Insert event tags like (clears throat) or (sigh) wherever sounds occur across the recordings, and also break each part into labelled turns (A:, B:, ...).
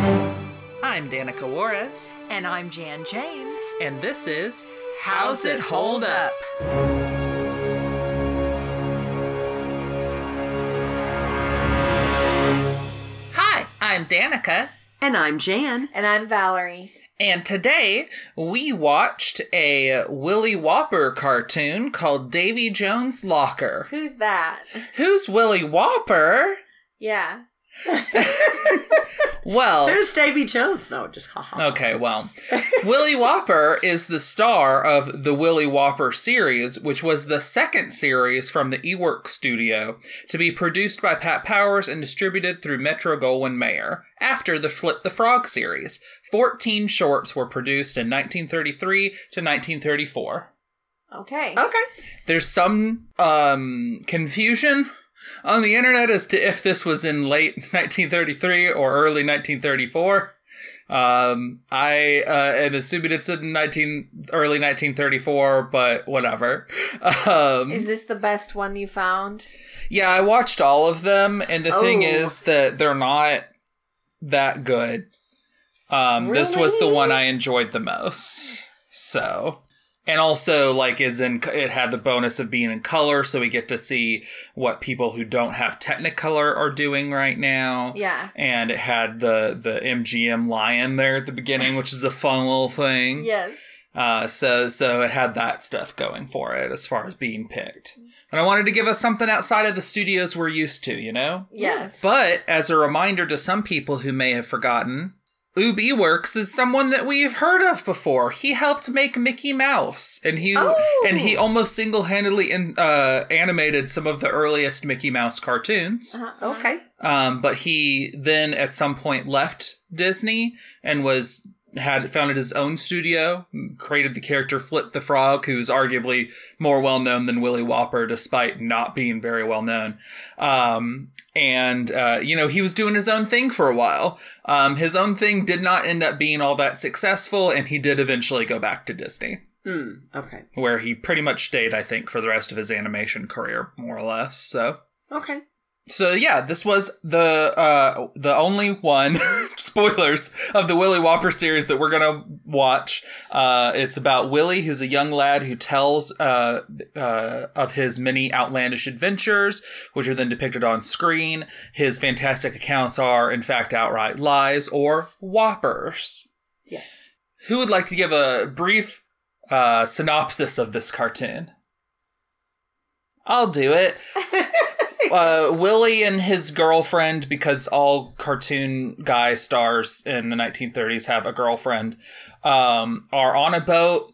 A: I'm Danica Juarez,
B: And I'm Jan James.
A: and this is How's It Hold Up? Hi, I'm Danica,
C: And I'm Jan.
B: And I'm Valerie.
A: and today we watched a Willy Whopper cartoon called Davy Jones' Locker.
B: Who's that?
A: Who's Willy Whopper?
B: Yeah.
A: Well,
C: Who's Davy Jones? No, just haha.
A: Okay, well, Willy Whopper is the star of the Willy Whopper series, which was the second series from the Iwerks studio to be produced by Pat Powers and distributed through Metro Goldwyn Mayer after the Flip the Frog series. 14 shorts were produced in 1933 to 1934.
B: Okay.
C: Okay.
A: There's some um, confusion on the internet as to if this was in late (laughs) 1933 or early 1934. Um, I uh, am assuming it's in 19 early 1934, but whatever. Um,
B: Is this the best one you found?
A: yeah, I watched all of them, and the thing
C: Oh.
A: is that they're not that good. Um, this was the one I enjoyed the most. So, and also like is in it had the bonus of being in color, so we get to see what people who don't have Technicolor are doing right now.
B: Yeah.
A: And it had the the MGM lion there at the beginning, which is a fun little thing.
B: Yes.
A: Uh, so so it had that stuff going for it as far as being picked. And I wanted to give us something outside of the studios we're used to, you know?
B: Yes.
A: But as a reminder to some people who may have forgotten, Ub Iwerks is someone that we've heard of before. He helped make Mickey Mouse, and he
C: Oh.
A: and he almost single-handedly uh, animated some of the earliest Mickey Mouse cartoons.
B: Uh-huh.
C: Okay.
A: Um, but he then at some point left Disney and was had founded his own studio, created the character Flip the Frog, who's arguably more well known than Willy Whopper, despite not being very well known. Um, and uh, you know he was doing his own thing for a while. Um, his own thing did not end up being all that successful, and he did eventually go back to Disney,
C: Hmm. Okay.
A: where he pretty much stayed, I think, for the rest of his animation career, more or less. So
C: Okay.
A: So yeah, this was the uh the only one (laughs) spoilers of the Willy Whopper series that we're gonna watch. Uh, it's about Willy, who's a young lad who tells uh, uh of his many outlandish adventures, which are then depicted on screen. His fantastic accounts are, in fact, outright lies or whoppers.
C: Yes.
A: Who would like to give a brief uh, synopsis of this cartoon? I'll do it. (laughs) uh, Willie and his girlfriend, because all cartoon guy stars in the 1930s have a girlfriend, um, are on a boat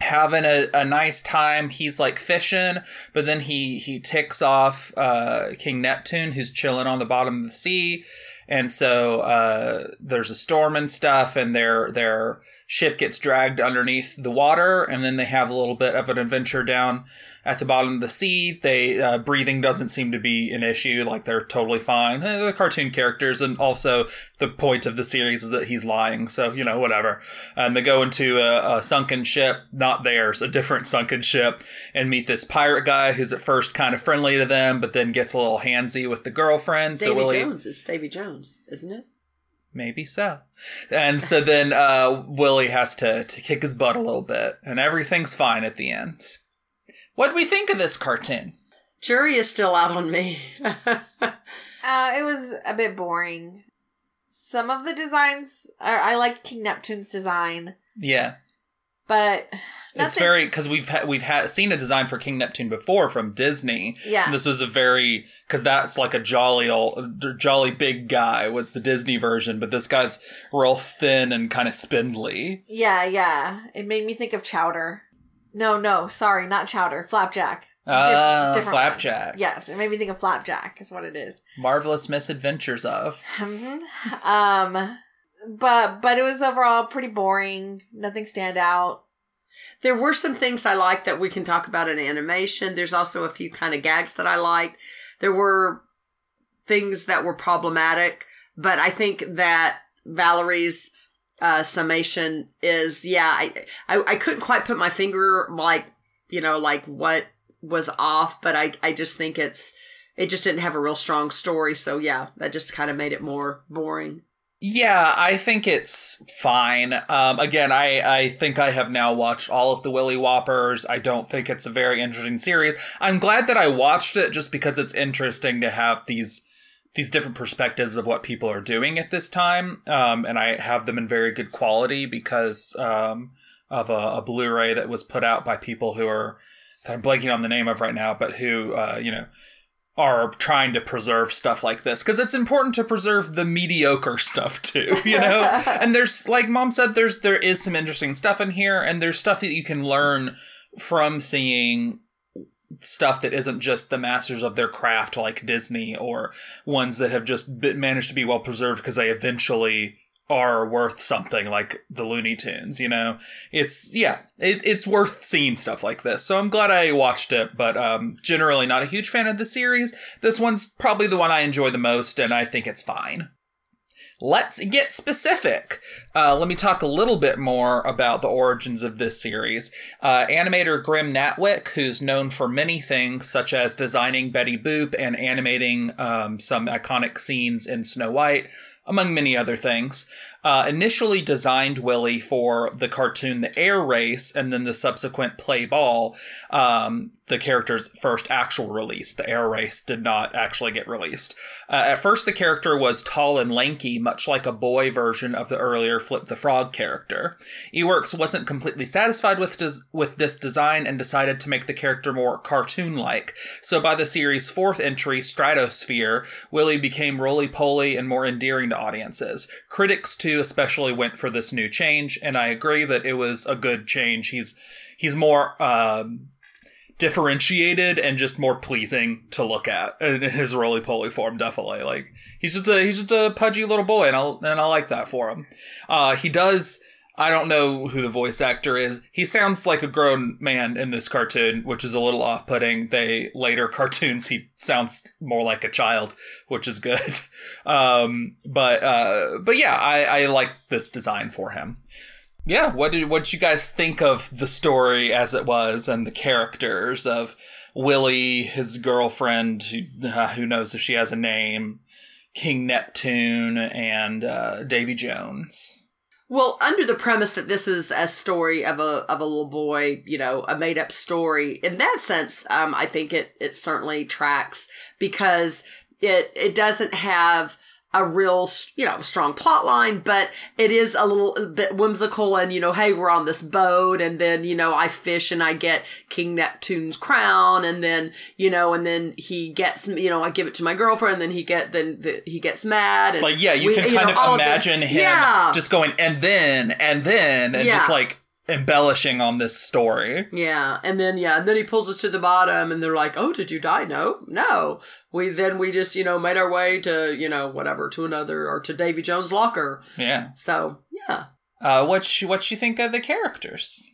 A: having a, a nice time. He's like fishing, but then he he ticks off uh, King Neptune, who's chilling on the bottom of the sea. And so uh, there's a storm and stuff, and their their ship gets dragged underneath the water, and then they have a little bit of an adventure down at the bottom of the sea. They uh, breathing doesn't seem to be an issue; like they're totally fine. Eh, They're cartoon characters, and also the point of the series is that he's lying, so you know whatever. And they go into a, a sunken ship, not theirs, a different sunken ship, and meet this pirate guy who's at first kind of friendly to them, but then gets a little handsy with the girlfriend. so
C: Davy
A: Willie,
C: Jones is Davy Jones, isn't it?
A: Maybe so. And so then uh, Willie has to, to kick his butt a little bit, and everything's fine at the end. What do we think of this cartoon?
C: Jury is still out on me. (laughs)
B: Uh, it was a bit boring. Some of the designs, are, I liked King Neptune's design,
A: Yeah,
B: but
A: it's very because we've ha- we've had seen a design for King Neptune before from Disney.
B: Yeah.
A: This was a very because that's like a jolly old, jolly big guy was the Disney version, but this guy's real thin and kind of spindly.
B: Yeah, yeah. It made me think of Chowder. No, no, sorry, not Chowder. Flapjack.
A: Ah,
B: Diff- different one.
A: Flapjack.
B: Yes, it made me think of Flapjack. Is what it is.
A: Marvelous Misadventures of. (laughs)
B: Mhm. um, but but it was overall pretty boring. Nothing stand out.
C: there were some things I liked that we can talk about in animation. There's also a few kind of gags that I liked. There were things that were problematic, but I think that Valerie's uh, summation is yeah. I, I I couldn't quite put my finger like you know like what was off, but I I just think it's it just didn't have a real strong story. So yeah, that just kind of made it more boring.
A: Yeah, I think it's fine. Um, again, I, I think I have now watched all of the Willy Whoppers. I don't think it's a very interesting series. I'm glad that I watched it just because it's interesting to have these these different perspectives of what people are doing at this time, um, and I have them in very good quality because um, of a, a, Blu-ray that was put out by people who are that I'm blanking on the name of right now, but who uh, you know are trying to preserve stuff like this because it's important to preserve the mediocre stuff too (laughs) you know? (laughs) And there's like mom said there's there is some interesting stuff in here and there's stuff that you can learn from seeing stuff that isn't just the masters of their craft like disney or ones that have just been, managed to be well preserved because they eventually are worth something like the Looney Tunes, you know? It's, yeah, it, it's worth seeing stuff like this. So I'm glad I watched it, but um, generally not a huge fan of the series. This one's probably the one I enjoy the most, and I think it's fine. Let's get specific. Uh, let me talk a little bit more about the origins of this series. Uh, animator Grim Natwick, who's known for many things, such as designing Betty Boop and animating um, some iconic scenes in Snow White, among many other things, uh, initially designed Willy for the cartoon The Air Race and then the subsequent Play Ball, um, the character's first actual release. The Air Race did not actually get released. Uh, at first, the character was tall and lanky, much like a boy version of the earlier Flip the Frog character. Iwerks wasn't completely satisfied with, des- with this design and decided to make the character more cartoon like. So, by the series' fourth entry, Stratosphere, Willy became roly poly and more endearing to audiences. Critics, too, especially went for this new change, and I agree that it was a good change. He's he's more um, differentiated and just more pleasing to look at in his roly poly form. Definitely, like he's just a he's just a pudgy little boy, and I and I like that for him. Uh, he does I don't know who the voice actor is. He sounds like a grown man in this cartoon, which is a little off putting. They later (laughs) cartoons, he sounds more like a child, which is good. (laughs) Um, but, uh, but yeah, I, I like this design for him. Yeah, what did, what did you guys think of the story as it was and the characters of Willy, his girlfriend, who, uh, who knows if she has a name, King Neptune, and, uh, Davy Jones?
C: Well, under the premise that this is a story of a of a little boy, you know, a made up story. In that sense, um, I think it it certainly tracks because it it doesn't have a real, you know, strong plot line, but it is a little bit whimsical and, you know, hey, we're on this boat and then, you know, I fish and I get King Neptune's crown and then, you know, and then he gets, you know, I give it to my girlfriend and then he get, then the, he gets mad. And
A: like, yeah, you we, can kind know, of imagine of him yeah. just going, and then, and then, and yeah. just like, embellishing on this story.
C: Yeah, and then yeah, and then he pulls us to the bottom, and they're like, "Oh, did you die? No, no." We then we just you know made our way to you know whatever to another or to Davy Jones' locker.
A: Yeah.
C: So yeah.
A: Uh, what you, what you think of the characters?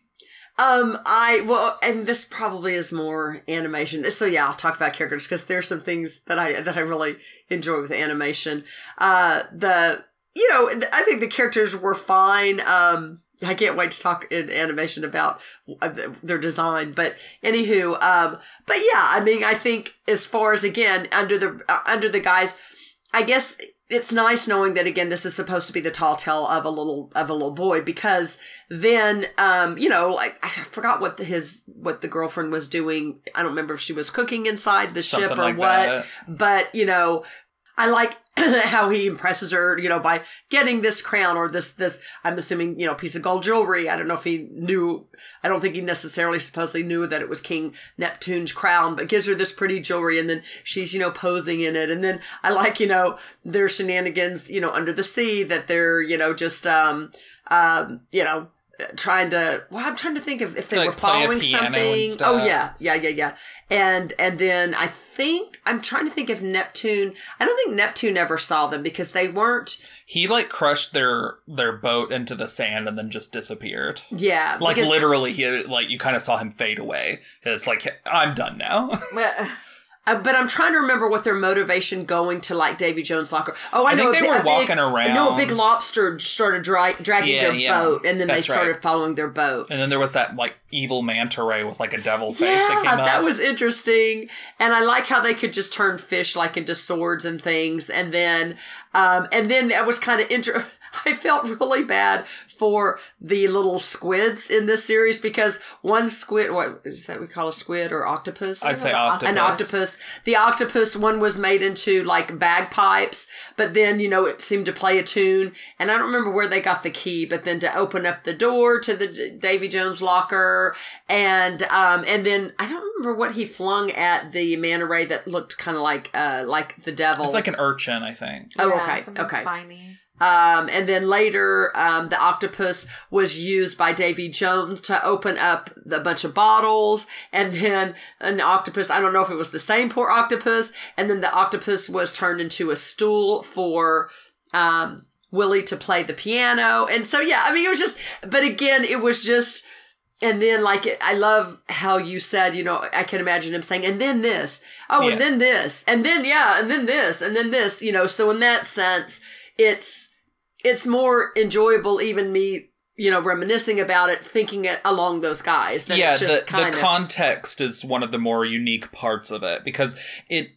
C: Um, I well, and this probably is more animation. So yeah, I'll talk about characters because there's some things that I that I really enjoy with animation. Uh, the you know, I think the characters were fine. Um, I can't wait to talk in animation about uh, their design. But anywho, um, but yeah, I mean, I think as far as again under the uh, under the guys, I guess it's nice knowing that again this is supposed to be the tall tale of a little of a little boy because then um you know like I forgot what the, his what the girlfriend was doing I don't remember if she was cooking inside the Something ship or like what that. but you know I like (clears throat) how he impresses her, you know, by getting this crown or this, this, I'm assuming, you know, piece of gold jewelry. I don't know if he knew, I don't think he necessarily supposedly knew that it was King Neptune's crown, but gives her this pretty jewelry and then she's, you know, posing in it. And then I like, you know, their shenanigans, you know, under the sea that they're, you know, just, um, um, you know, trying to well i'm trying to think of if they like were following something. Oh yeah yeah yeah yeah. And and then i think i'm trying to think if neptune i don't think neptune ever saw them because they weren't
A: he like crushed their their boat into the sand and then just disappeared.
C: Yeah
A: like literally he like you kind of saw him fade away. It's like i'm done now (laughs)
C: Uh, but I'm trying to remember what their motivation going to like Davy Jones' locker. Oh, I,
A: I
C: know
A: they were walking
C: big,
A: around.
C: No, a big lobster started dra- dragging
A: Yeah,
C: their
A: yeah.
C: boat, and then they
A: That's right.
C: started following their boat.
A: And then there was that like evil manta ray with like a devil face that
C: Yeah,
A: came up.
C: that was interesting, and I like how they could just turn fish like into swords and things, and then, um, and then that was kind of inter. (laughs) I felt really bad for the little squids in this series because one squid, what is that we call a squid or octopus?
A: I'd say
B: An
A: octopus.
C: an octopus. The octopus one was made into like bagpipes, but then you know it seemed to play a tune, and I don't remember where they got the key, but then to open up the door to the Davy Jones locker, and um, and then I don't remember what he flung at the manta ray that looked kind of like uh like the devil.
A: It's like an urchin, I think.
C: Oh,
B: Yeah,
C: okay, okay.
B: Spiny.
C: Um, and then later, um, the octopus was used by Davy Jones to open up the bunch of bottles. And then an octopus, I don't know if it was the same poor octopus. And then the octopus was turned into a stool for, um, Willie to play the piano. And so, yeah, I mean, it was just, but again, it was just, and then like, I love how you said, you know, I can imagine him saying, and then this, oh,
A: Yeah.
C: and then this, and then, yeah, and then this, and then this, you know, so in that sense, it's, it's more enjoyable even me you know reminiscing about it thinking it along those guys than
A: yeah, the, the context is one of the more unique parts of it because it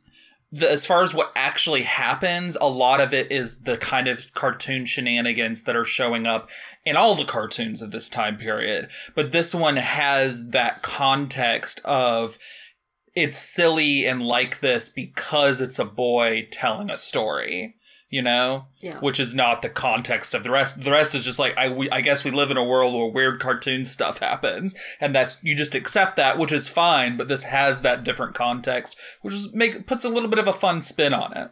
A: the, as far as what actually happens, a lot of it is the kind of cartoon shenanigans that are showing up in all the cartoons of this time period. But this one has that context of it's silly and like this because it's a boy telling a story, you know?
C: yeah
A: which is not the context of the rest. The rest is just like I, we, I guess we live in a world where weird cartoon stuff (laughs) happens, and that's you just accept that, which is fine. But this has that different context, which is make puts a little bit of a fun spin on it.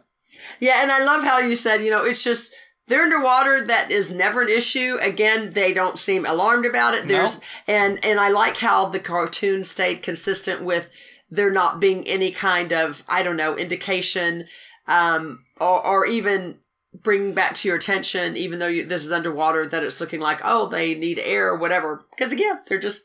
C: yeah and i love how you said you know it's just they're underwater that is never an issue again they don't seem alarmed about it there's and and i like how the cartoon stayed consistent with there not being any kind of i don't know indication um or, or even bring back to your attention even though you, this is underwater that it's looking like oh they need air or whatever because again they're just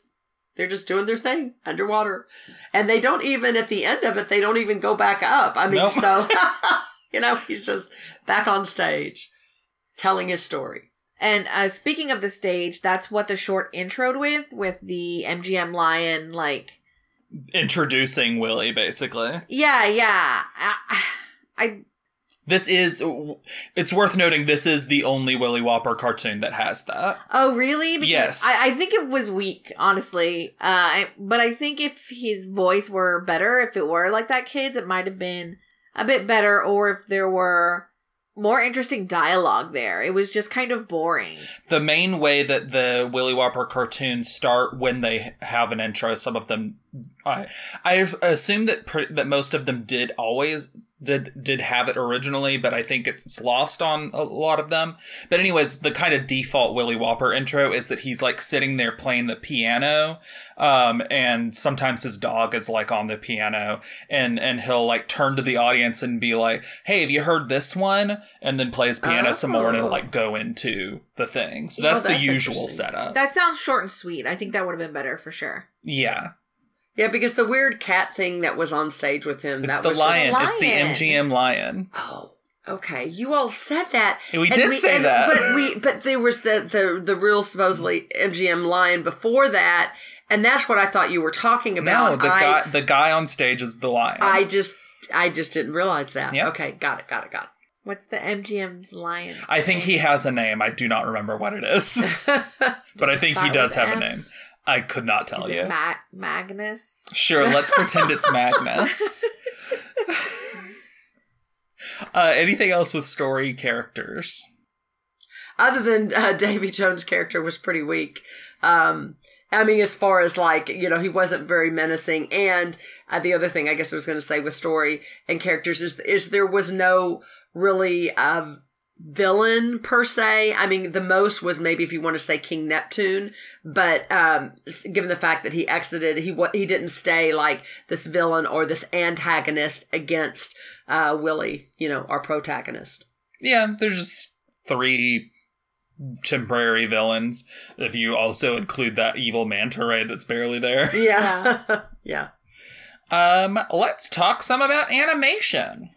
C: they're just doing their thing underwater and they don't even at the end of it they don't even go back up i mean
A: No.
C: so (laughs) (laughs) you know he's just back on stage telling his story
B: And uh, speaking of the stage, that's what the short introed with, with the MGM lion, like,
A: Introducing Willie, basically.
B: yeah, yeah. I, I
A: This is. It's worth noting. This is the only Willy Whopper cartoon that has that.
B: oh really? Because
A: Yes.
B: I, I think it was weak, honestly. Uh, I, but I think if his voice were better, if it were like that kid's, it might have been a bit better, or if there were more interesting dialogue there. It was just kind of boring.
A: the main way that the Willy Whopper cartoons start when they have an intro, some of them, I I assume that pr- that most of them did always did did have it originally, but I think it's lost on a lot of them. But anyways, the kind of default Willy Whopper intro is that he's like sitting there playing the piano, um, and sometimes his dog is like on the piano, and and he'll like turn to the audience and be like, "Hey, have you heard this one?" And then play his piano some more, and it'll
C: Oh.
A: like go into the thing. So
C: Oh,
A: that's,
C: that's
A: the usual setup.
B: That sounds short and sweet. I think that would have been better for sure.
A: yeah,
C: yeah because the weird cat thing that was on stage with him
A: it's
C: that
A: the
C: was just-
A: lion. It's the
B: lion.
A: MGM lion.
C: oh okay you all said that
A: We
C: And
A: did say
C: and-
A: that.
C: but we but there was the the the real supposedly mgm lion before that and that's what i thought you were talking about
A: no, the
C: I,
A: guy the guy on stage is the lion.
C: I just I just didn't realize that.
A: Yep.
C: Okay, got it, got it, got it.
B: What's the MGM's lion?
A: I think he has a name. I do not remember what it is, (laughs) but I think he
B: Start
A: does
B: with
A: have a
B: M?
A: name. I could not tell
B: Is
A: you.
B: it Ma- Magnus?
A: Sure, let's pretend it's Magnus. (laughs) uh, anything else with story characters?
C: Other than uh, Davy Jones' character was pretty weak. Um, I mean, as far as like you know, he wasn't very menacing. And uh, the other thing I guess I was going to say with story and characters is is there was no really uh, villain per se. I mean, the most was maybe if you want to say King Neptune, but um, given the fact that he exited, he he didn't stay like this villain or this antagonist against uh, Willie. You know, our protagonist.
A: Yeah, there's just three temporary villains. If you also include that evil manta ray that's barely there.
C: Yeah, (laughs) (laughs) yeah.
A: Um, let's talk some about animation.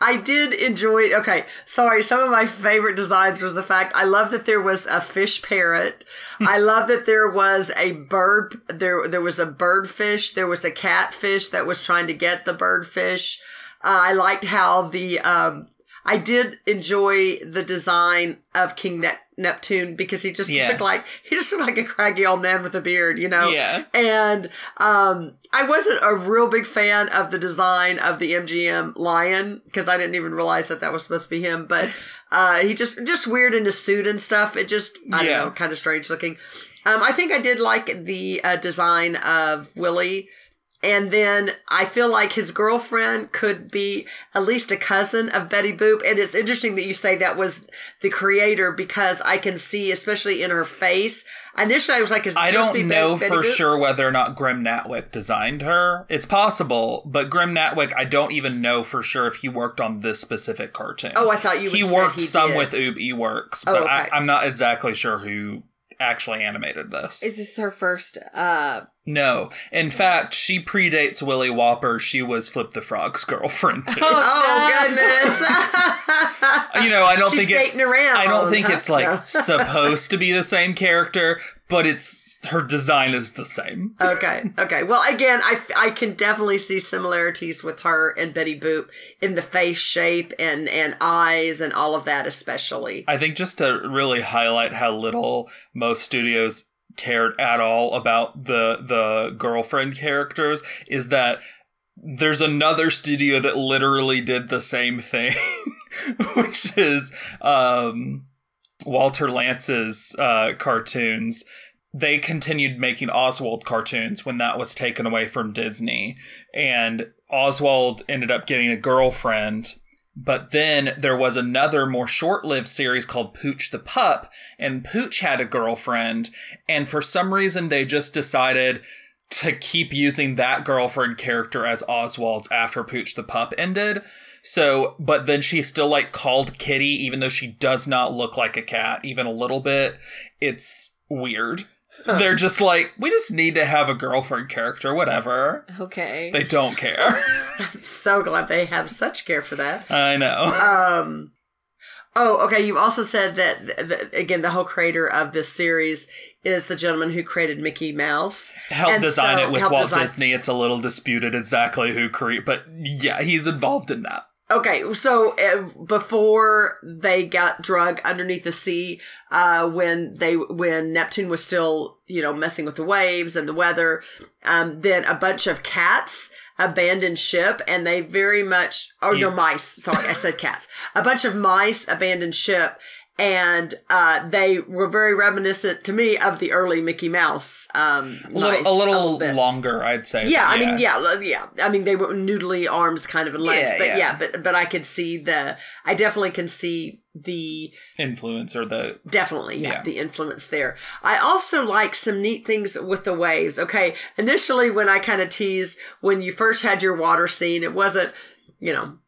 C: I did enjoy. Okay, sorry. Some of my favorite designs was the fact I love that there was a fish parrot. I love that there was a bird. There, there was a bird fish. There was a catfish that was trying to get the birdfish. Uh, I liked how the. Um, I did enjoy the design of King ne- Neptune because he just
A: Yeah.
C: looked like he just looked like a craggy old man with a beard, you know.
A: Yeah.
C: And um, I wasn't a real big fan of the design of the MGM lion because I didn't even realize that that was supposed to be him. But (laughs) uh, he just just weird in his suit and stuff. It just I
A: Yeah.
C: don't know, kind of strange looking. Um, I think I did like the uh, design of Willie. And then I feel like his girlfriend could be at least a cousin of Betty Boop. And it's interesting that you say that was the creator because I can see, especially in her face. Initially, I was like, is
A: I don't
C: be
A: know
C: Betty
A: for
C: Boop?
A: sure whether or not Grim Natwick designed her. It's possible, but Grim Natwick, I don't even know for sure if he worked on this specific cartoon.
C: Oh, I thought you
A: he worked
C: he
A: some
C: did.
A: with Ub Iwerks,
C: Oh,
A: but
C: okay.
A: I, I'm not exactly sure who actually animated this.
B: Is this her first? uh
A: no, in fact, she predates Willy Whopper. She was Flip the Frog's girlfriend too.
C: Oh goodness! (laughs)
A: you know, I don't
C: She's
A: think it's.
C: around,
A: I don't think
C: huh?
A: it's like
C: No. (laughs)
A: supposed to be the same character, but it's her design is the same.
C: okay, okay. Well, again, I, I can definitely see similarities with her and Betty Boop in the face shape and and eyes and all of that, especially.
A: I think just to really highlight how little most studios cared at all about the the girlfriend characters is that there's another studio that literally did the same thing, (laughs) which is um, Walter Lantz's uh, cartoons. They continued making Oswald cartoons when that was taken away from Disney, and Oswald ended up getting a girlfriend. But then there was another more short lived series called Pooch the Pup, and Pooch had a girlfriend, and for some reason they just decided to keep using that girlfriend character as Oswald's after Pooch the Pup ended. So, but then she's still like called Kitty, even though she does not look like a cat, even a little bit. It's weird. They're just like, we just need to have a girlfriend character, whatever.
B: Okay.
A: They don't care. (laughs)
C: I'm so glad they have such care for that.
A: I know.
C: Um. Oh, okay. You also said that, again, the whole creator of this series is the gentleman who created Mickey Mouse.
A: Help
C: and
A: design
C: so-
A: it with Walt
C: design-
A: Disney. It's a little disputed exactly who created, but yeah, he's involved in that.
C: Okay, so uh, before they got drug underneath the sea, uh, when they when Neptune was still you know messing with the waves and the weather, um, then a bunch of cats abandoned ship, and they very much or no mice. Sorry, I said cats. A bunch of mice abandoned ship. And uh, they were very reminiscent to me of the early Mickey Mouse. Um,
A: A little, a little,
C: bit.
A: longer, I'd say.
C: Yeah, I mean, yeah, yeah. I mean, they were noodly arms, kind of and legs,
A: Yeah,
C: but
A: yeah.
C: yeah. but but I could see the. I definitely can see the
A: Influence or the
C: definitely
A: Yeah.
C: the influence there. I also like some neat things with the waves. Okay, initially when I kind of teased when you first had your water scene, it wasn't, you know.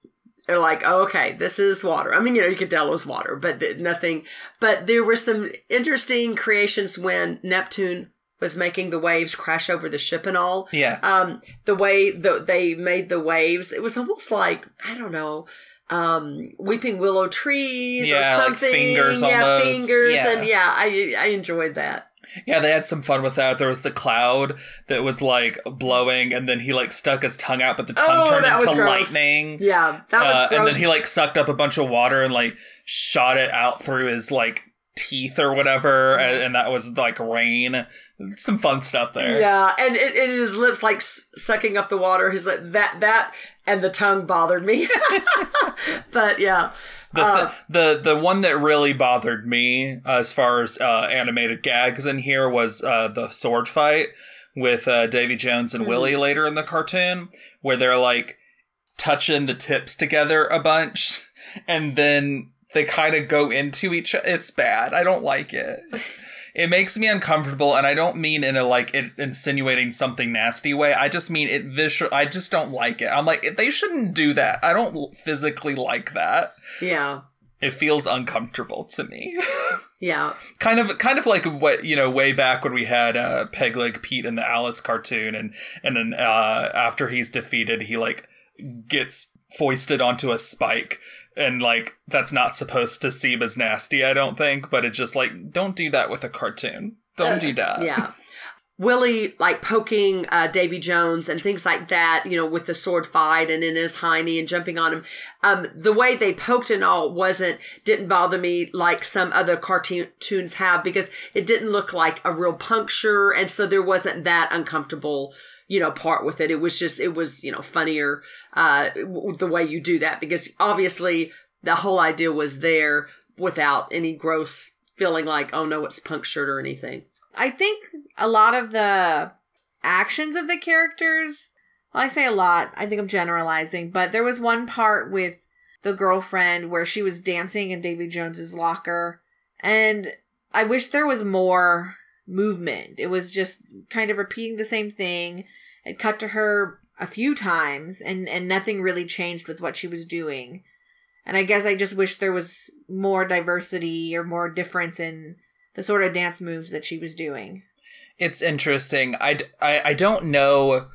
C: They're like, oh, okay, this is water. I mean, you know, you could tell it was water, but th- nothing. But there were some interesting creations when Neptune was making the waves crash over the ship and all
A: yeah.
C: um the way the, they made the waves it was almost like i don't know um weeping willow trees
A: Yeah,
C: or
A: like
C: something
A: fingers
C: yeah
A: almost.
C: fingers
A: Yeah.
C: and yeah i i enjoyed that
A: Yeah, they had some fun with that. There was the cloud that was like blowing, and then he like stuck his tongue out, but the tongue
C: Oh,
A: turned into
C: gross.
A: lightning.
C: yeah that was
A: Uh,
C: gross
A: and then he like sucked up a bunch of water and like shot it out through his like teeth or whatever, and, and that was like rain. Some fun stuff there.
C: yeah and it, and his lips like sucking up the water his lip that that and the tongue bothered me (laughs) but yeah
A: The,
C: Uh,
A: the the one that really bothered me uh, as far as uh, animated gags in here was uh, the sword fight with uh, Davy Jones and
C: Mhm.
A: Willie later in the cartoon, where they're like touching the tips together a bunch, (laughs) and then they kind of go into each. It's bad. I don't like it. (laughs) It makes me uncomfortable, and I don't mean in a like it insinuating something nasty way. I just mean it visual. I just don't like it. I'm like they shouldn't do that. I don't physically like that.
C: yeah
A: it feels uncomfortable to me. (laughs)
C: Yeah.
A: kind of kind of like what you know way back when we had uh peg leg pete in the alice cartoon and and then uh after he's defeated he like gets foisted onto a spike and like that's not supposed to seem as nasty i don't think but it's just like don't do that with a cartoon don't do that
C: Yeah. Willie like poking uh, Davy Jones and things like that, you know, with the sword fight and in his hiney and jumping on him. Um, the way they poked and all wasn't didn't bother me like some other cartoons have because it didn't look like a real puncture, and so there wasn't that uncomfortable, you know, part with it. It was just it was you know funnier uh, the way you do that because obviously the whole idea was there without any gross feeling like oh no it's punctured or anything.
B: I think a lot of the actions of the characters, well, I say a lot, I think I'm generalizing, but there was one part with the girlfriend where she was dancing in Davy Jones's locker, and I wish there was more movement. It was just kind of repeating the same thing. It cut to her a few times, and, and nothing really changed with what she was doing. And I guess I just wish there was more diversity or more difference in the sort of dance moves that she was doing.
A: it's interesting I, I, I don't know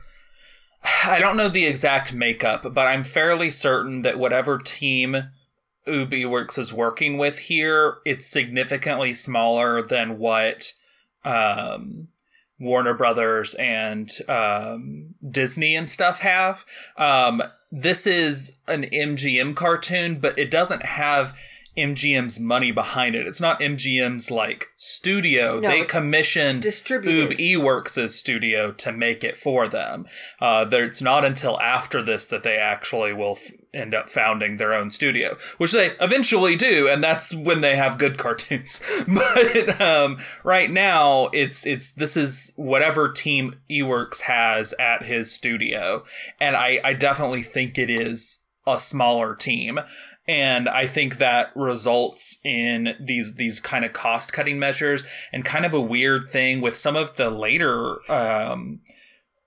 A: i don't know the exact makeup but i'm fairly certain that whatever team Ub Iwerks is working with here it's significantly smaller than what um warner brothers and um disney and stuff have um this is an mgm cartoon but it doesn't have MGM's money behind it. It's not MGM's like studio.
B: No,
A: they commissioned
B: distributed.
A: Ub Iwerks' studio to make it for them. Uh, there- it's not until after this that they actually will f- end up founding their own studio, which they eventually do, and that's when they have good (laughs) cartoons. (laughs) but um, right now, it's it's this is whatever team Iwerks has at his studio, and I I definitely think it is a smaller team and i think that results in these these kind of cost cutting measures and kind of a weird thing with some of the later um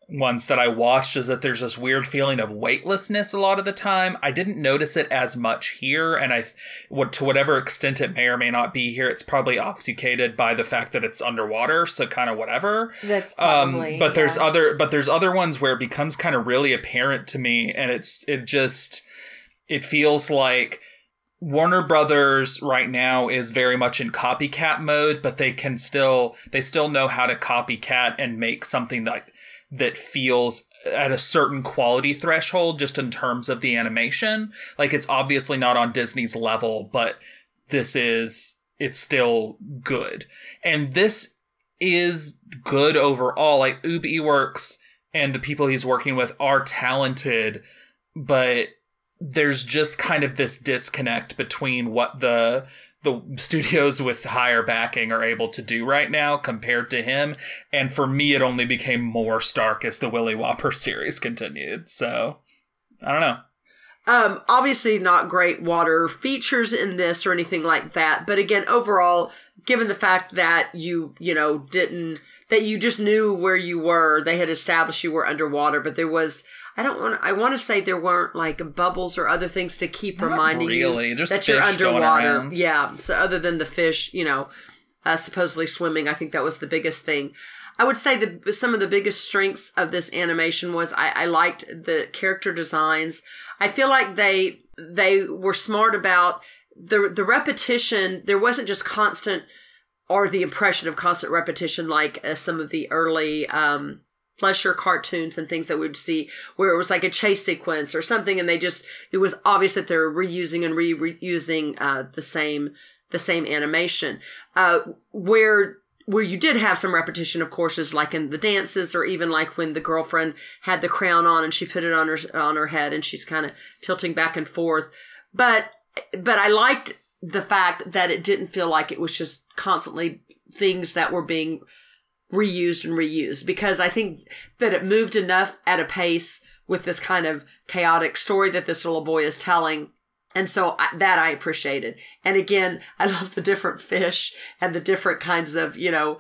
A: ones that i watched is that there's this weird feeling of weightlessness a lot of the time i didn't notice it as much here and i what to whatever extent it may or may not be here it's probably obfuscated by the fact that it's underwater so kind of whatever
B: That's
A: um,
B: probably.
A: but there's other but there's other ones where it becomes kind of really apparent to me and it's it just it feels like Warner Brothers right now is very much in copycat mode, but they can still they still know how to copycat and make something that that feels at a certain quality threshold just in terms of the animation. Like it's obviously not on Disney's level, but this is it's still good. And this is good overall. Like Ub Iwerks and the people he's working with are talented, but there's just kind of this disconnect between what the the studios with higher backing are able to do right now compared to him. And for me, it only became more stark as the Willy Whopper (laughs) series continued. So I don't know.
C: Um, obviously not great water features in this or anything like that. But again, overall, given the fact that you, you know, didn't, that you just knew where you were, they had established you were underwater, but there was, I don't want I want to say there weren't like bubbles or other things to keep reminding
A: really,
C: you
A: just
C: that you're underwater. Yeah. So other than the fish, you know, uh, supposedly swimming, I think that was the biggest thing. I would say the some of the biggest strengths of this animation was I, I liked the character designs. I feel like they they were smart about the the repetition. There wasn't just constant or the impression of constant repetition like uh, some of the early um cartoons and things that we would see where it was like a chase sequence or something and they just it was obvious that they're reusing and re- reusing uh the same the same animation uh where where you did have some repetition of course is like in the dances or even like when the girlfriend had the crown on and she put it on her on her head and she's kind of tilting back and forth but but I liked the fact that it didn't feel like it was just constantly things that were being reused and reused because I think that it moved enough at a pace with this kind of chaotic story that this little boy is telling. And so I, that I appreciated. And again, I love the different fish and the different kinds of, you know,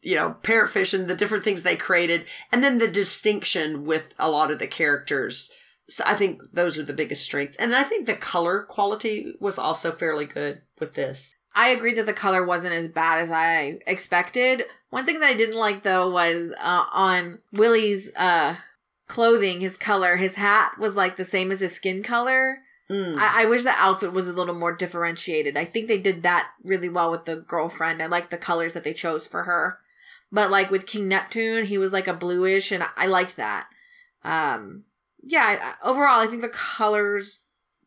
C: you know, parrotfish and the different things they created. And then the distinction with a lot of the characters. So I think those are the biggest strengths. And I think the color quality was also fairly good with this.
B: I agree that the color wasn't as bad as I expected. One thing that I didn't like though was uh, on Willie's uh, clothing, his color, his hat was like the same as his skin color.
C: Mm.
B: I, I wish the outfit was a little more differentiated. I think they did that really well with the girlfriend. I like the colors that they chose for her. But like with King Neptune, he was like a bluish, and I, I liked that. Um, yeah. I, overall, I think the colors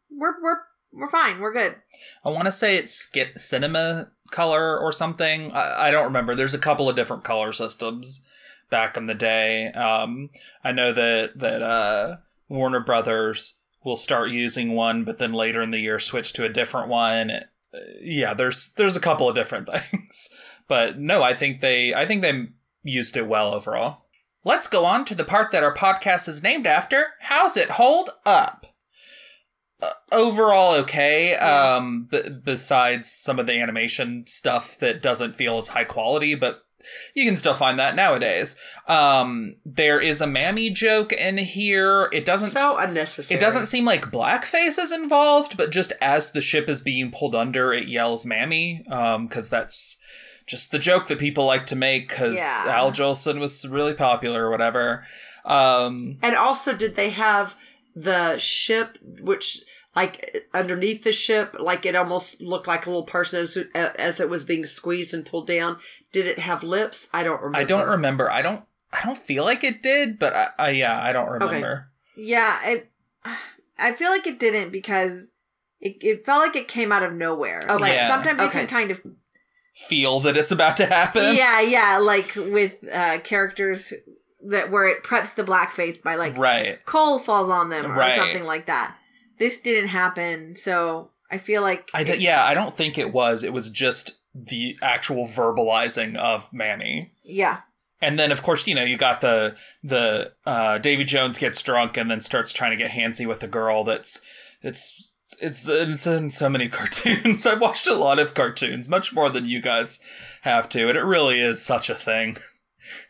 B: we're we're we're fine. We're good.
A: I want to say it's skit cinema color or something. I, I don't remember. There's a couple of different color systems back in the day. Um, I know that that uh, Warner Brothers will start using one, but then later in the year switch to a different one. Uh, yeah, there's there's a couple of different (laughs) things, but no, I think they I think they used it well overall. Let's go on to the part that our podcast is named after. How's it hold up? Uh, overall okay um b- besides some of the animation stuff that doesn't feel as high quality but you can still find that nowadays um there is a mammy joke in here it doesn't
C: so unnecessary.
A: it doesn't seem like blackface is involved but just as the ship is being pulled under it yells mammy um because that's just the joke that people like to make because
B: Yeah.
A: al jolson was really popular or whatever um
C: And also, did they have the ship, which like underneath the ship, like it almost looked like a little person as, as it was being squeezed and pulled down? Did it have lips? I don't remember.
A: I don't remember. I don't. I don't feel like it did, but I, I yeah, I don't remember.
B: Yeah, I I feel like it didn't because it, it felt like it came out of nowhere.
C: Okay.
B: Like
A: Yeah.
B: sometimes
C: Okay.
B: can kind of
A: Feel that it's about to happen.
B: yeah, yeah, like with uh characters that where it preps the blackface by like
A: Right.
B: coal falls on them or
A: Right.
B: something like that. This didn't happen, so I feel like
A: I d- yeah, I don't think it was. It was just the actual verbalizing of Mammy.
B: yeah,
A: And then of course, you know, you got the the uh Davy Jones gets drunk and then starts trying to get handsy with the girl that's it's it's it's in so many (laughs) cartoons. I've watched a lot of cartoons, much more than you guys have to, and it really is such a thing. (laughs)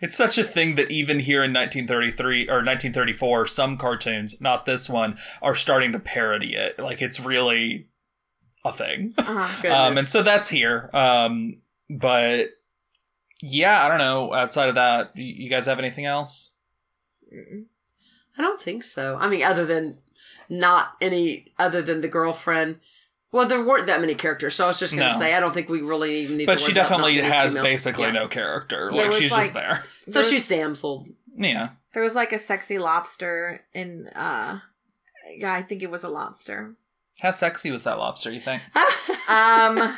A: It's such a thing that even here in 1933 or 1934, some cartoons, not this one, are starting to parody it. Like it's really a thing. (laughs)
B: uh-huh.
A: Um, and so that's here. Um, but yeah, I don't know. Outside of that, you guys have anything else?
C: I don't think so. I mean, other than not any other than the girlfriend. Well, there weren't that many characters, so I was just going to
A: No.
C: say I don't think we really even need.
A: But
C: to
A: she
C: worry about
A: definitely has
C: females.
A: basically
C: Yeah.
A: no character.
B: Yeah,
A: like she's
B: like-
A: just there.
C: So
B: There was-
C: she's damseled.
A: Yeah.
B: there was like a sexy lobster in uh yeah, I think it was a lobster.
A: How sexy was that lobster? You think? (laughs) (laughs)
B: Um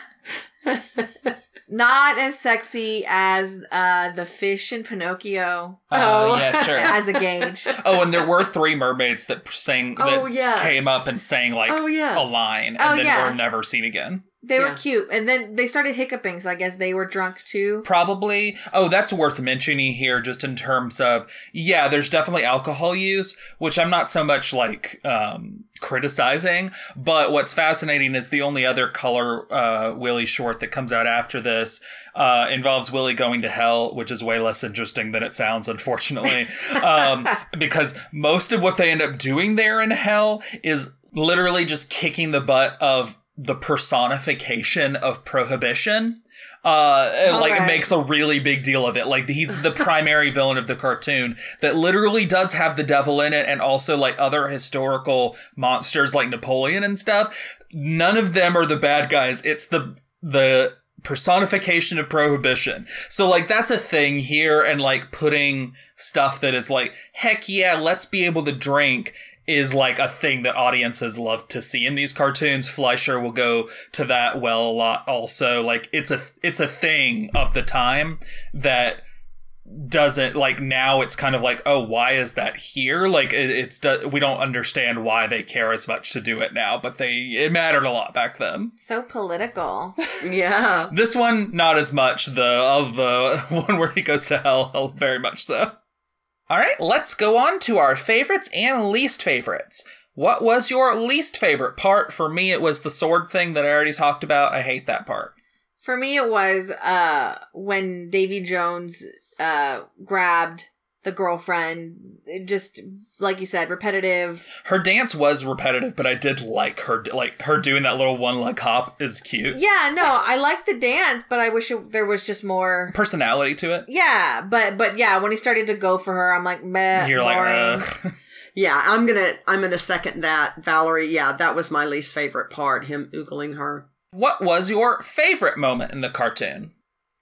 B: not as sexy as uh the fish in Pinocchio
A: Oh,
C: Oh.
A: yeah, sure. (laughs)
B: as a gauge.
A: oh, and there were three mermaids that sang that
C: Oh, yes.
A: came up and sang like
C: oh yes.
A: a line, and
B: Oh,
A: then
B: yeah.
A: were never seen again.
B: They were cute. And then they started hiccuping, so I guess they were drunk too.
A: Probably. Oh, that's worth mentioning here, just in terms of yeah, there's definitely alcohol use, which I'm not so much like um, criticizing. But what's fascinating is the only other color uh, Willie short that comes out after this uh, involves Willie going to hell, which is way less interesting than it sounds, unfortunately, (laughs) um, because most of what they end up doing there in hell is literally just kicking the butt of the personification of prohibition uh and, like it makes a really big deal of it. Like he's the (laughs) primary villain of the cartoon that literally does have the devil in it and also like other historical monsters like napoleon and stuff. None of them are the bad guys. It's the the personification of prohibition. So like that's a thing here and like putting stuff that is like heck yeah let's be able to drink is like a thing that audiences love to see in these cartoons. Fleischer will go to that well a lot also. Like it's a it's a thing of the time that doesn't like now it's kind of like oh why is that here like it, it's we don't understand why they care as much to do it now but they it mattered a lot back then
B: So political. (laughs)
C: Yeah.
A: this one not as much the of the (laughs) one where he goes to hell very much so all right let's go on to our favorites and least favorites. What was your least favorite part? For me it was the sword thing that i already talked about. I hate that part.
B: For me, it was uh when Davy Jones uh grabbed the girlfriend. Just like you said, repetitive.
A: Her dance was repetitive, but I did like her like her doing that little one leg hop is cute.
B: Yeah, no, I like the dance, but I wish it, there was just more.
A: Personality to it.
B: Yeah, but but yeah, when he started to go for her, I'm like, meh,
A: You're
B: boring.
A: like, Ugh. (laughs)
C: Yeah, I'm gonna I'm gonna second that, Valerie. Yeah, that was my least favorite part. Him oogling her.
A: what was your favorite moment in the cartoon?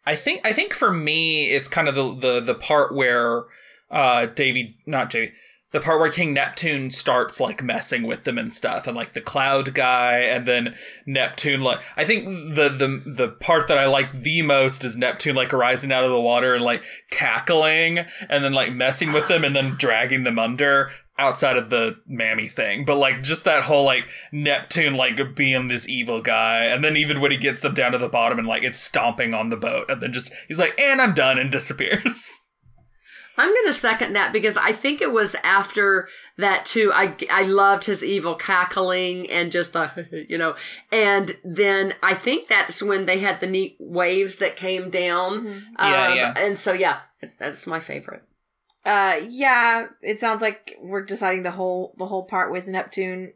A: I think I think for me it's kind of the the the part where uh Davy not Davy the part where King Neptune starts like messing with them and stuff and like the cloud guy and then Neptune like I think the the the part that I like the most is Neptune like rising out of the water and like cackling and then like messing with them and then dragging them under outside of the mammy thing. But like just that whole like Neptune like being this evil guy and then even when he gets them down to the bottom and like it's stomping on the boat and then just he's like and I'm done and disappears (laughs)
C: I'm going to second that because I think it was after that too. I, I loved his evil cackling and just the, (laughs) you know, and then I think that's when they had the neat waves that came down.
B: Mhm.
A: Yeah,
C: Um,
A: yeah.
C: And so, yeah, that's my favorite.
B: Uh, yeah, it sounds like we're deciding the whole the whole part with Neptune.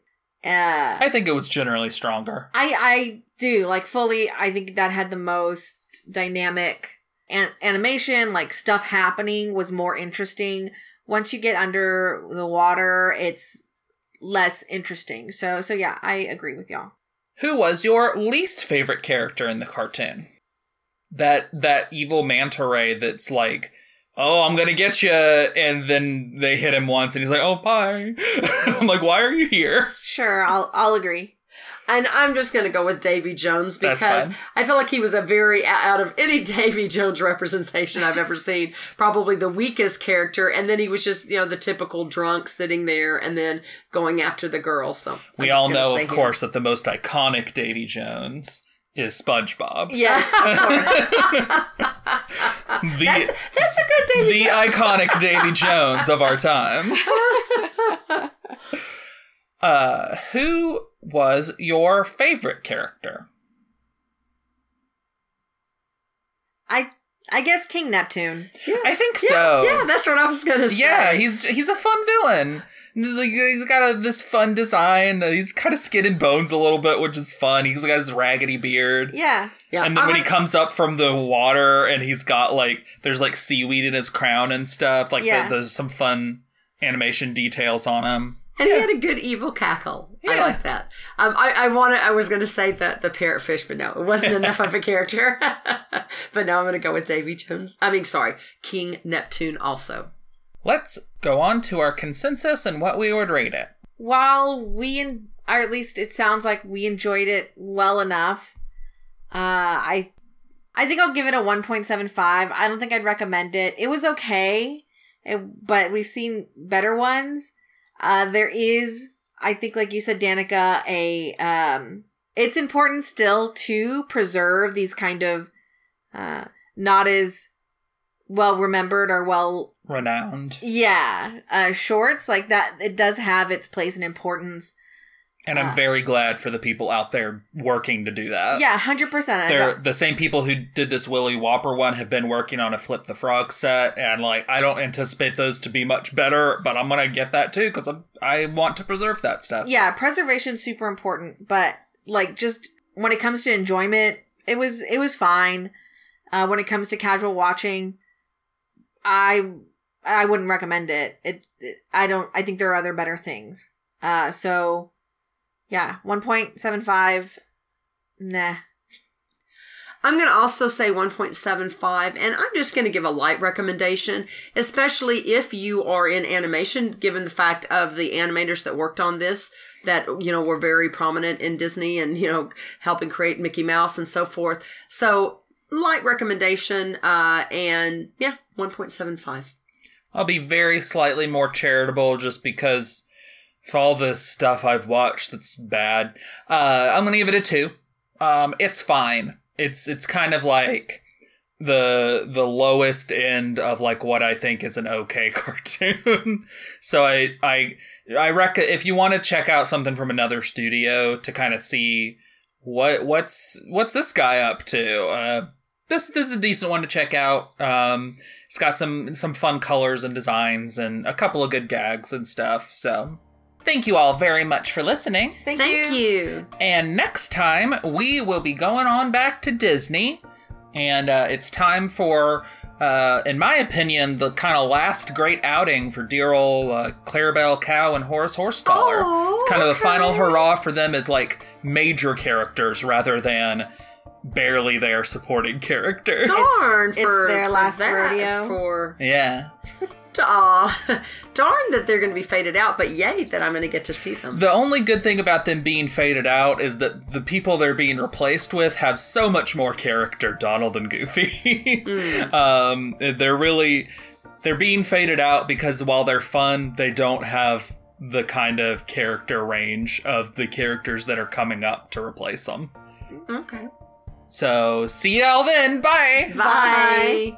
B: Uh,
A: I think it was generally stronger
B: I I do like fully. I think that had the most dynamic an- animation, like stuff happening was more interesting. Once you get under the water, it's less interesting. So so yeah, I agree with y'all.
A: Who was your least favorite character in the cartoon? That that evil manta ray that's like, "Oh, I'm gonna get you," and then they hit him once, and he's like, "Oh, bye." (laughs) I'm like, "Why are you here?"
B: Sure, I'll I'll agree.
C: And I'm just going to go with Davy Jones because. I feel like he was a very, out of any (laughs) Davy Jones representation I've ever seen, probably the weakest character. And then he was just, you know, the typical drunk sitting there and then going after the girl. So I'm
A: we all know, of
C: him.
A: course, that the most iconic Davy Jones is SpongeBob.
C: Yes, of (laughs)
A: the
C: that's, that's a good Davy Jones.
A: the iconic Davy Jones of our time. (laughs) Uh, who was your favorite character?
B: I I guess King Neptune.
A: I think
C: Yeah,
A: so.
C: yeah, that's what I was going to say.
A: Yeah, he's he's a fun villain. He's got a, this fun design. He's kind of skin and bones a little bit, which is fun. He's got his raggedy beard.
B: Yeah.
C: yeah.
A: And then
C: I
A: when
C: was-
A: he comes up from the water and he's got like there's like seaweed in his crown and stuff. Like
B: Yeah.
A: the, there's some fun animation details on him.
C: And he had a good evil cackle. I
A: Yeah.
C: like that. Um, I, I wanted. I was going to say the the parrotfish, but no, it wasn't (laughs) enough of a character. (laughs) but now I'm going to go with Davy Jones. I mean, sorry, King Neptune. Also,
A: Let's go on to our consensus and what we would rate it.
B: While we, en- or at least it sounds like we enjoyed it well enough, uh, I, I think I'll give it a one point seven five. I don't think I'd recommend it. It was okay, it- but we've seen better ones. Uh, there is, I think, like you said, Danica, a um, it's important still to preserve these kind of, uh, not as well remembered or well
A: Renowned.
B: yeah, uh, shorts like that. It does have its place and importance.
A: And I'm very glad for the people out there working to do that.
B: yeah, hundred percent.
A: They're the same people who did this Willie Whopper one have been working on a Flip the Frog set, and like I don't anticipate those to be much better, but I'm gonna get that too because I want to preserve that stuff.
B: Yeah, preservation's super important, but like just when it comes to enjoyment, it was it was fine. Uh, when it comes to casual watching, I I wouldn't recommend it. It, it I don't. I think there are other better things. Uh, so yeah, one point seven five. Nah.
C: I'm going to also say 1.75, and I'm just going to give a light recommendation, especially if you are in animation, given the fact of the animators that worked on this that, you know, were very prominent in Disney and, you know, helping create Mickey Mouse and so forth. So, light recommendation, uh, and yeah, 1.75.
A: I'll be very slightly more charitable just because for all the stuff I've watched that's bad. Uh, I'm gonna give it a two. Um, it's fine. It's it's kind of like the the lowest end of like what I think is an okay (laughs) cartoon. so I I I rec if you want to check out something from another studio to kind of see what what's what's this guy up to. Uh, this this is a decent one to check out. Um, it's got some some fun colors and designs and a couple of good gags and stuff. So, thank you all very much for listening.
B: Thank,
C: Thank you.
A: And next time we will be going on back to Disney, and uh, it's time for, uh, in my opinion, the kind of last great outing for dear old uh, Clarabelle Cow and Horace Horsecollar.
C: Oh,
A: it's kind of the final hurrah for them as like major characters rather than barely their supporting characters.
C: Darn
B: it's
C: for
B: their
C: for
B: last
C: that,
B: rodeo.
C: For
A: Yeah.
C: Aw, (laughs) darn that they're going to be faded out, but yay that I'm going to get to see them.
A: The only good thing about them being faded out is that the people they're being replaced with have so much more character, Donald and Goofy. (laughs) um, they're really they're being faded out because while they're fun, they don't have the kind of character range of the characters that are coming up to replace them.
C: Okay.
A: So see y'all then. Bye.
C: Bye.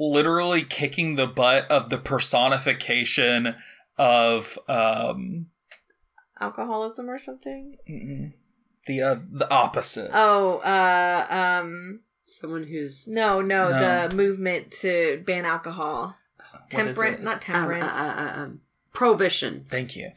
A: Literally kicking the butt of the personification of um
B: Alcoholism or something?
A: the uh, the opposite.
B: Oh, uh, um,
C: Someone who's
B: no, no,
A: No.
B: the movement to ban alcohol.
A: What is
B: Temperance,
A: it?
B: not
C: um,
B: temperance.
C: uh, uh, uh, um, prohibition.
A: Thank you.